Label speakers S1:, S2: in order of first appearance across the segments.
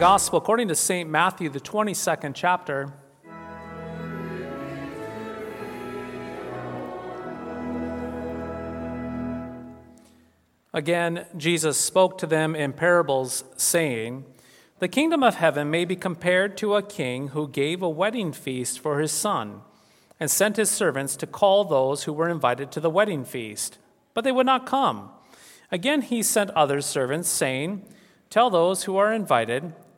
S1: Gospel according to St. Matthew, the 22nd chapter. Again, Jesus spoke to them in parables, saying, The kingdom of heaven may be compared to a king who gave a wedding feast for his son, and sent his servants to call those who were invited to the wedding feast, but they would not come. Again, he sent other servants, saying, Tell those who are invited,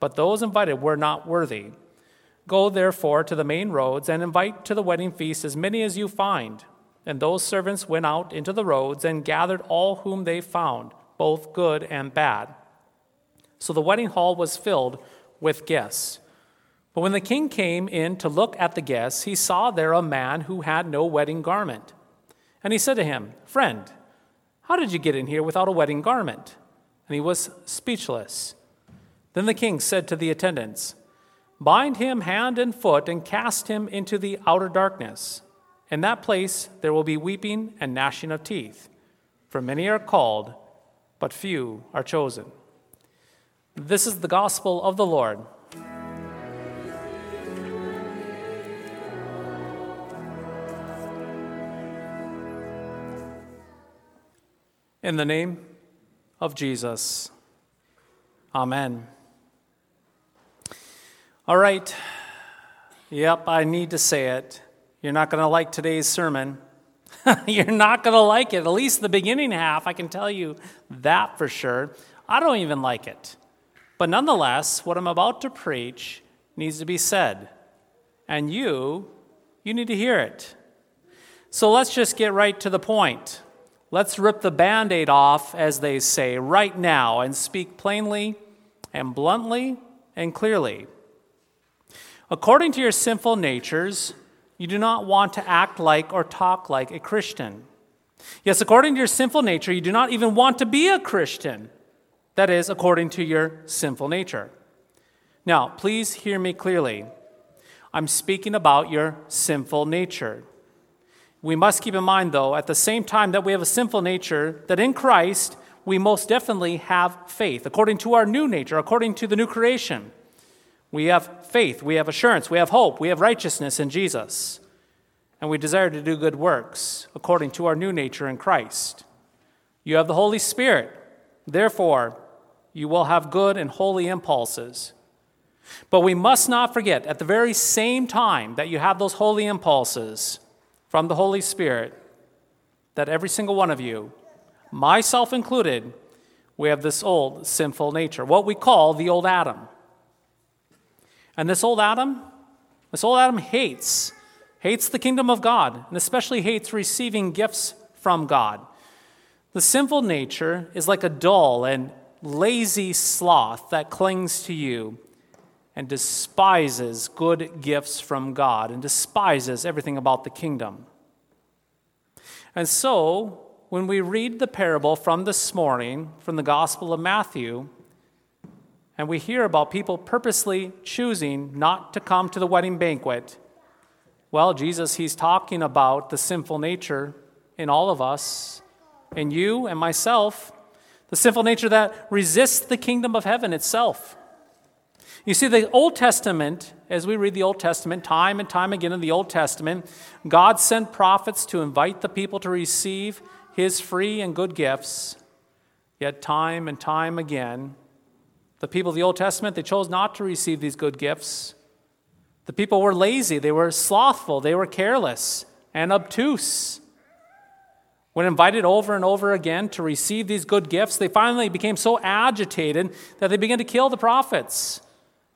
S1: but those invited were not worthy. Go therefore to the main roads and invite to the wedding feast as many as you find. And those servants went out into the roads and gathered all whom they found, both good and bad. So the wedding hall was filled with guests. But when the king came in to look at the guests, he saw there a man who had no wedding garment. And he said to him, Friend, how did you get in here without a wedding garment? And he was speechless. Then the king said to the attendants, Bind him hand and foot and cast him into the outer darkness. In that place there will be weeping and gnashing of teeth, for many are called, but few are chosen. This is the gospel of the Lord. In the name of Jesus. Amen. All right. Yep, I need to say it. You're not going to like today's sermon. You're not going to like it, at least the beginning half. I can tell you that for sure. I don't even like it. But nonetheless, what I'm about to preach needs to be said. And you, you need to hear it. So let's just get right to the point. Let's rip the band aid off, as they say, right now and speak plainly and bluntly and clearly. According to your sinful natures, you do not want to act like or talk like a Christian. Yes, according to your sinful nature, you do not even want to be a Christian. That is, according to your sinful nature. Now, please hear me clearly. I'm speaking about your sinful nature. We must keep in mind, though, at the same time that we have a sinful nature, that in Christ we most definitely have faith, according to our new nature, according to the new creation. We have faith, we have assurance, we have hope, we have righteousness in Jesus. And we desire to do good works according to our new nature in Christ. You have the Holy Spirit. Therefore, you will have good and holy impulses. But we must not forget at the very same time that you have those holy impulses from the Holy Spirit that every single one of you, myself included, we have this old sinful nature, what we call the old Adam. And this old Adam, this old Adam hates, hates the kingdom of God, and especially hates receiving gifts from God. The sinful nature is like a dull and lazy sloth that clings to you and despises good gifts from God and despises everything about the kingdom. And so, when we read the parable from this morning, from the Gospel of Matthew, and we hear about people purposely choosing not to come to the wedding banquet. Well, Jesus, he's talking about the sinful nature in all of us, in you and myself, the sinful nature that resists the kingdom of heaven itself. You see, the Old Testament, as we read the Old Testament, time and time again in the Old Testament, God sent prophets to invite the people to receive his free and good gifts. Yet, time and time again, The people of the Old Testament, they chose not to receive these good gifts. The people were lazy, they were slothful, they were careless and obtuse. When invited over and over again to receive these good gifts, they finally became so agitated that they began to kill the prophets.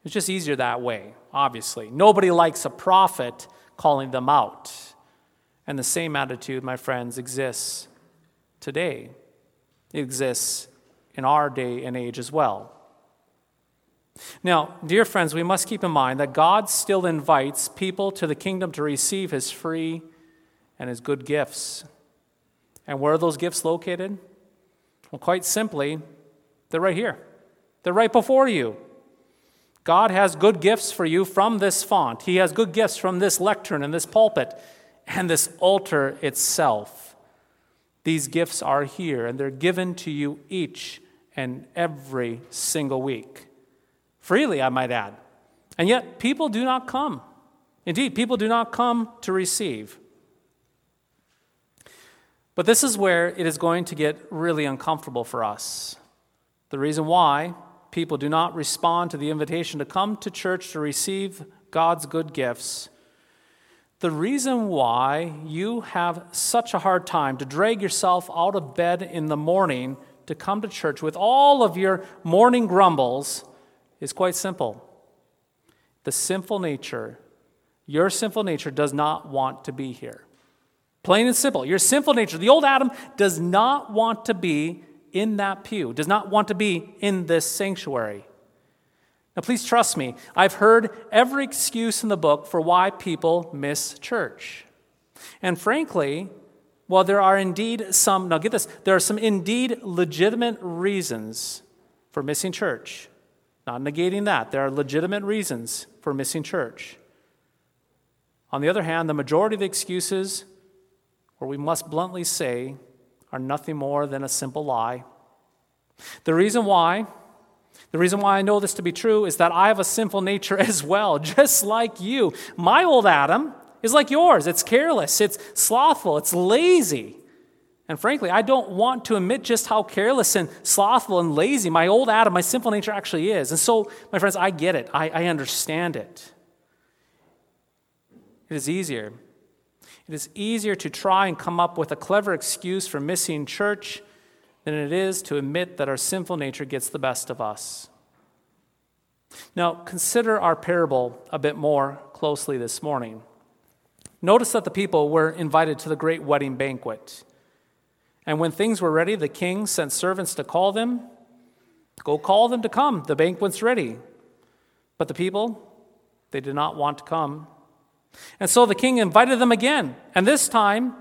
S1: It's just easier that way, obviously. Nobody likes a prophet calling them out. And the same attitude, my friends, exists today. It exists in our day and age as well. Now, dear friends, we must keep in mind that God still invites people to the kingdom to receive his free and his good gifts. And where are those gifts located? Well, quite simply, they're right here. They're right before you. God has good gifts for you from this font. He has good gifts from this lectern and this pulpit and this altar itself. These gifts are here, and they're given to you each and every single week. Freely, I might add. And yet, people do not come. Indeed, people do not come to receive. But this is where it is going to get really uncomfortable for us. The reason why people do not respond to the invitation to come to church to receive God's good gifts the reason why you have such a hard time to drag yourself out of bed in the morning to come to church with all of your morning grumbles is quite simple. The sinful nature, your sinful nature does not want to be here. Plain and simple. Your sinful nature, the old Adam, does not want to be in that pew, does not want to be in this sanctuary. Now, please trust me, I've heard every excuse in the book for why people miss church. And frankly, while there are indeed some, now get this, there are some indeed legitimate reasons for missing church. Not negating that, there are legitimate reasons for missing church. On the other hand, the majority of the excuses, or we must bluntly say, are nothing more than a simple lie. The reason why the reason why I know this to be true is that I have a sinful nature as well, just like you. My old Adam is like yours it's careless, it's slothful, it's lazy. And frankly, I don't want to admit just how careless and slothful and lazy my old Adam, my sinful nature actually is. And so, my friends, I get it, I, I understand it. It is easier. It is easier to try and come up with a clever excuse for missing church than it is to admit that our sinful nature gets the best of us. Now, consider our parable a bit more closely this morning. Notice that the people were invited to the great wedding banquet. And when things were ready, the king sent servants to call them. Go call them to come. The banquet's ready. But the people, they did not want to come. And so the king invited them again. And this time,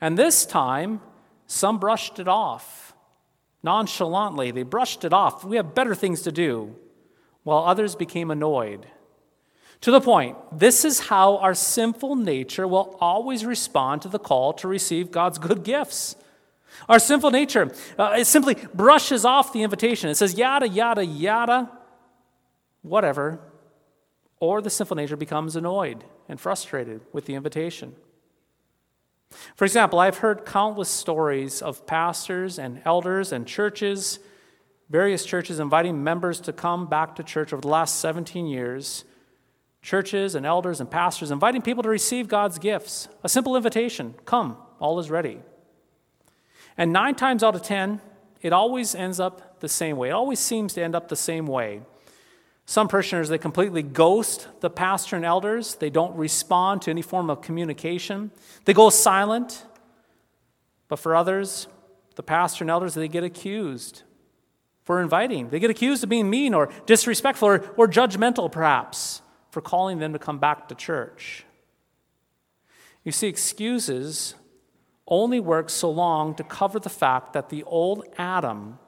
S1: and this time, some brushed it off nonchalantly. They brushed it off. We have better things to do, while others became annoyed. To the point, this is how our sinful nature will always respond to the call to receive God's good gifts. Our sinful nature, uh, it simply brushes off the invitation. It says, yada, yada, yada, whatever. Or the sinful nature becomes annoyed and frustrated with the invitation. For example, I've heard countless stories of pastors and elders and churches, various churches inviting members to come back to church over the last 17 years. Churches and elders and pastors inviting people to receive God's gifts. A simple invitation come, all is ready. And nine times out of ten, it always ends up the same way. It always seems to end up the same way. Some parishioners, they completely ghost the pastor and elders. They don't respond to any form of communication. They go silent. But for others, the pastor and elders, they get accused for inviting. They get accused of being mean or disrespectful or, or judgmental, perhaps, for calling them to come back to church. You see, excuses only works so long to cover the fact that the old Adam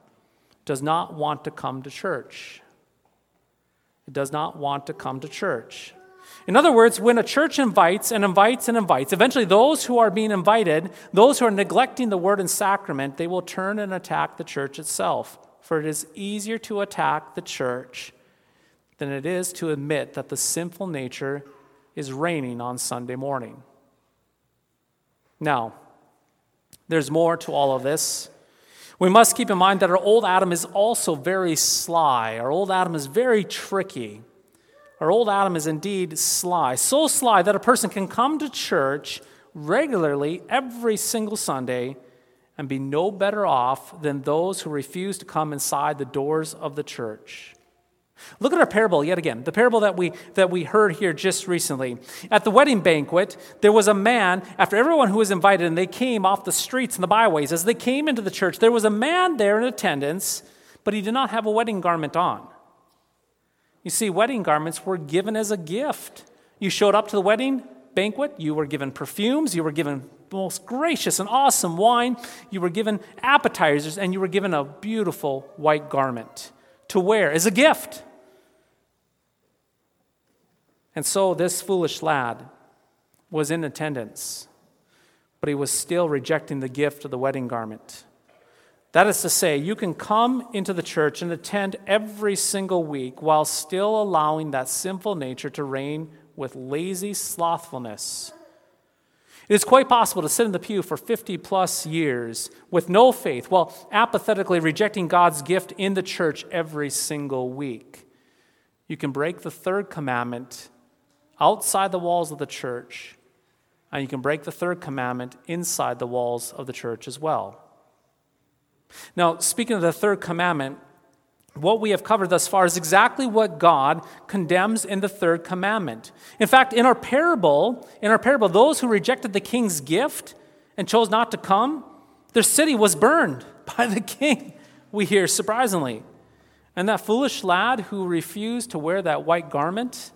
S1: does not want to come to church It does not want to come to church. In other words, when a church invites and invites and invites, eventually those who are being invited, those who are neglecting the word and sacrament, they will turn and attack the church itself. For it is easier to attack the church than it is to admit that the sinful nature is reigning on Sunday morning. Now, there's more to all of this. We must keep in mind that our old Adam is also very sly. Our old Adam is very tricky. Our old Adam is indeed sly, so sly that a person can come to church regularly every single Sunday and be no better off than those who refuse to come inside the doors of the church. Look at our parable yet again, the parable that we, that we heard here just recently. At the wedding banquet, there was a man, after everyone who was invited, and they came off the streets and the byways, as they came into the church, there was a man there in attendance, but he did not have a wedding garment on. You see, wedding garments were given as a gift. You showed up to the wedding banquet, you were given perfumes, you were given most gracious and awesome wine, you were given appetizers, and you were given a beautiful white garment to wear as a gift. And so this foolish lad was in attendance, but he was still rejecting the gift of the wedding garment. That is to say, you can come into the church and attend every single week while still allowing that sinful nature to reign with lazy slothfulness. It is quite possible to sit in the pew for 50 plus years with no faith while apathetically rejecting God's gift in the church every single week. You can break the third commandment outside the walls of the church, and you can break the third commandment inside the walls of the church as well. Now, speaking of the third commandment, what we have covered thus far is exactly what God condemns in the third commandment. In fact, in our parable, in our parable, those who rejected the king's gift and chose not to come, their city was burned by the king, we hear surprisingly. And that foolish lad who refused to wear that white garment,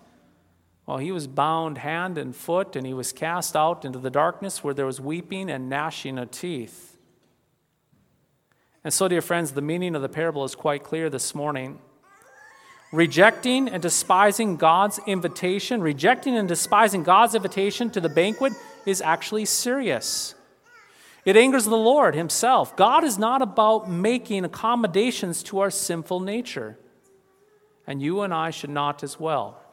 S1: well, he was bound hand and foot, and he was cast out into the darkness where there was weeping and gnashing of teeth. And so, dear friends, the meaning of the parable is quite clear this morning. Rejecting and despising God's invitation, rejecting and despising God's invitation to the banquet is actually serious. It angers the Lord Himself. God is not about making accommodations to our sinful nature, and you and I should not as well.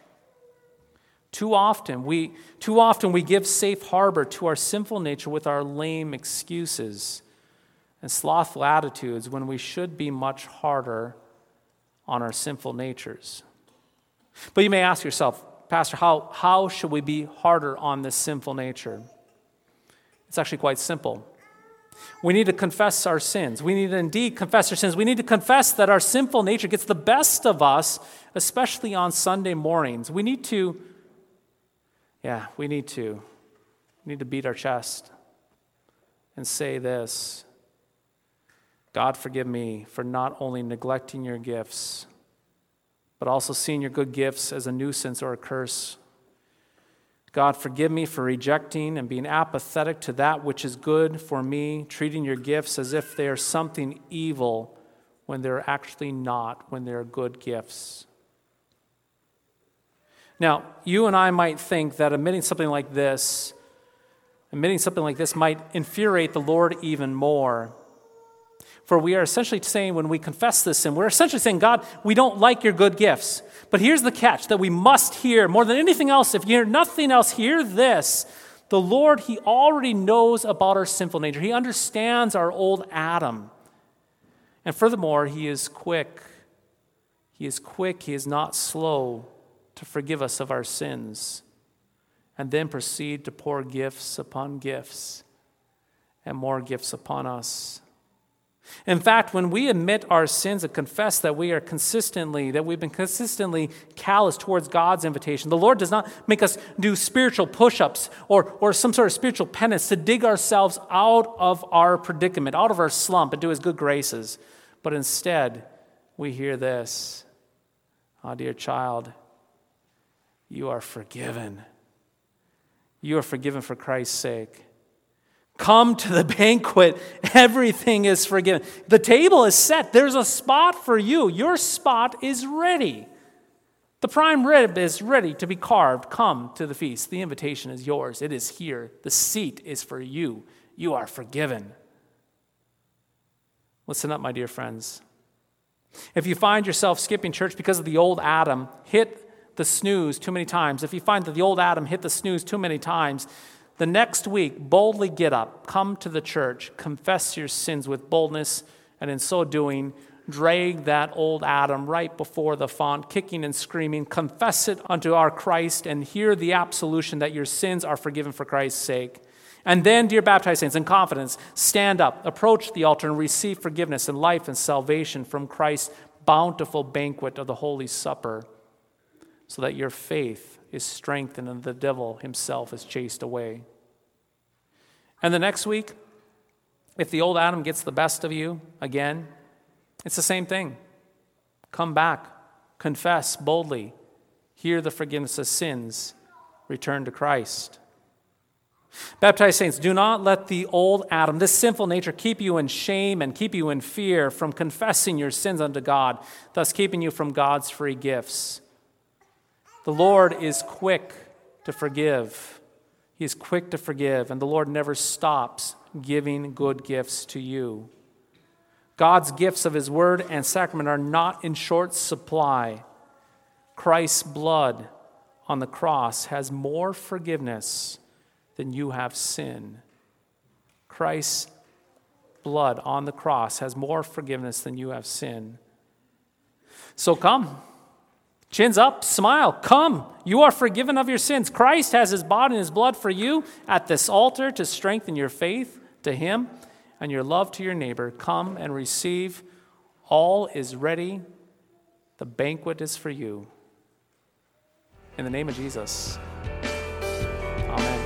S1: Too often, we, too often we give safe harbor to our sinful nature with our lame excuses and slothful attitudes when we should be much harder on our sinful natures. But you may ask yourself, Pastor, how, how should we be harder on this sinful nature? It's actually quite simple. We need to confess our sins. We need to indeed confess our sins. We need to confess that our sinful nature gets the best of us, especially on Sunday mornings. We need to, yeah, we need to, we need to beat our chest and say this God, forgive me for not only neglecting your gifts, but also seeing your good gifts as a nuisance or a curse. God, forgive me for rejecting and being apathetic to that which is good for me, treating your gifts as if they are something evil when they're actually not, when they're good gifts. Now, you and I might think that admitting something like this, admitting something like this might infuriate the Lord even more. For we are essentially saying, when we confess this sin, we're essentially saying, God, we don't like your good gifts. But here's the catch that we must hear more than anything else. If you hear nothing else, hear this. The Lord, He already knows about our sinful nature, He understands our old Adam. And furthermore, He is quick. He is quick, He is not slow to forgive us of our sins and then proceed to pour gifts upon gifts and more gifts upon us. In fact, when we admit our sins and confess that we are consistently, that we've been consistently callous towards God's invitation, the Lord does not make us do spiritual push ups or, or some sort of spiritual penance to dig ourselves out of our predicament, out of our slump, into His good graces. But instead, we hear this Oh, dear child, you are forgiven. You are forgiven for Christ's sake. Come to the banquet. Everything is forgiven. The table is set. There's a spot for you. Your spot is ready. The prime rib is ready to be carved. Come to the feast. The invitation is yours. It is here. The seat is for you. You are forgiven. Listen up, my dear friends. If you find yourself skipping church because of the old Adam, hit the snooze too many times. If you find that the old Adam hit the snooze too many times, the next week, boldly get up, come to the church, confess your sins with boldness, and in so doing, drag that old Adam right before the font, kicking and screaming, confess it unto our Christ, and hear the absolution that your sins are forgiven for Christ's sake. And then, dear baptized saints, in confidence, stand up, approach the altar, and receive forgiveness and life and salvation from Christ's bountiful banquet of the Holy Supper, so that your faith is strengthened and the devil himself is chased away. And the next week, if the old Adam gets the best of you again, it's the same thing. Come back, confess boldly, hear the forgiveness of sins, return to Christ. Baptized saints, do not let the old Adam, this sinful nature, keep you in shame and keep you in fear from confessing your sins unto God, thus keeping you from God's free gifts. The Lord is quick to forgive. He is quick to forgive, and the Lord never stops giving good gifts to you. God's gifts of His word and sacrament are not in short supply. Christ's blood on the cross has more forgiveness than you have sin. Christ's blood on the cross has more forgiveness than you have sin. So come. Chins up, smile, come. You are forgiven of your sins. Christ has his body and his blood for you at this altar to strengthen your faith to him and your love to your neighbor. Come and receive. All is ready. The banquet is for you. In the name of Jesus. Amen.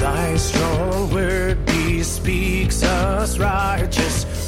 S2: Thy strong word bespeaks us righteous,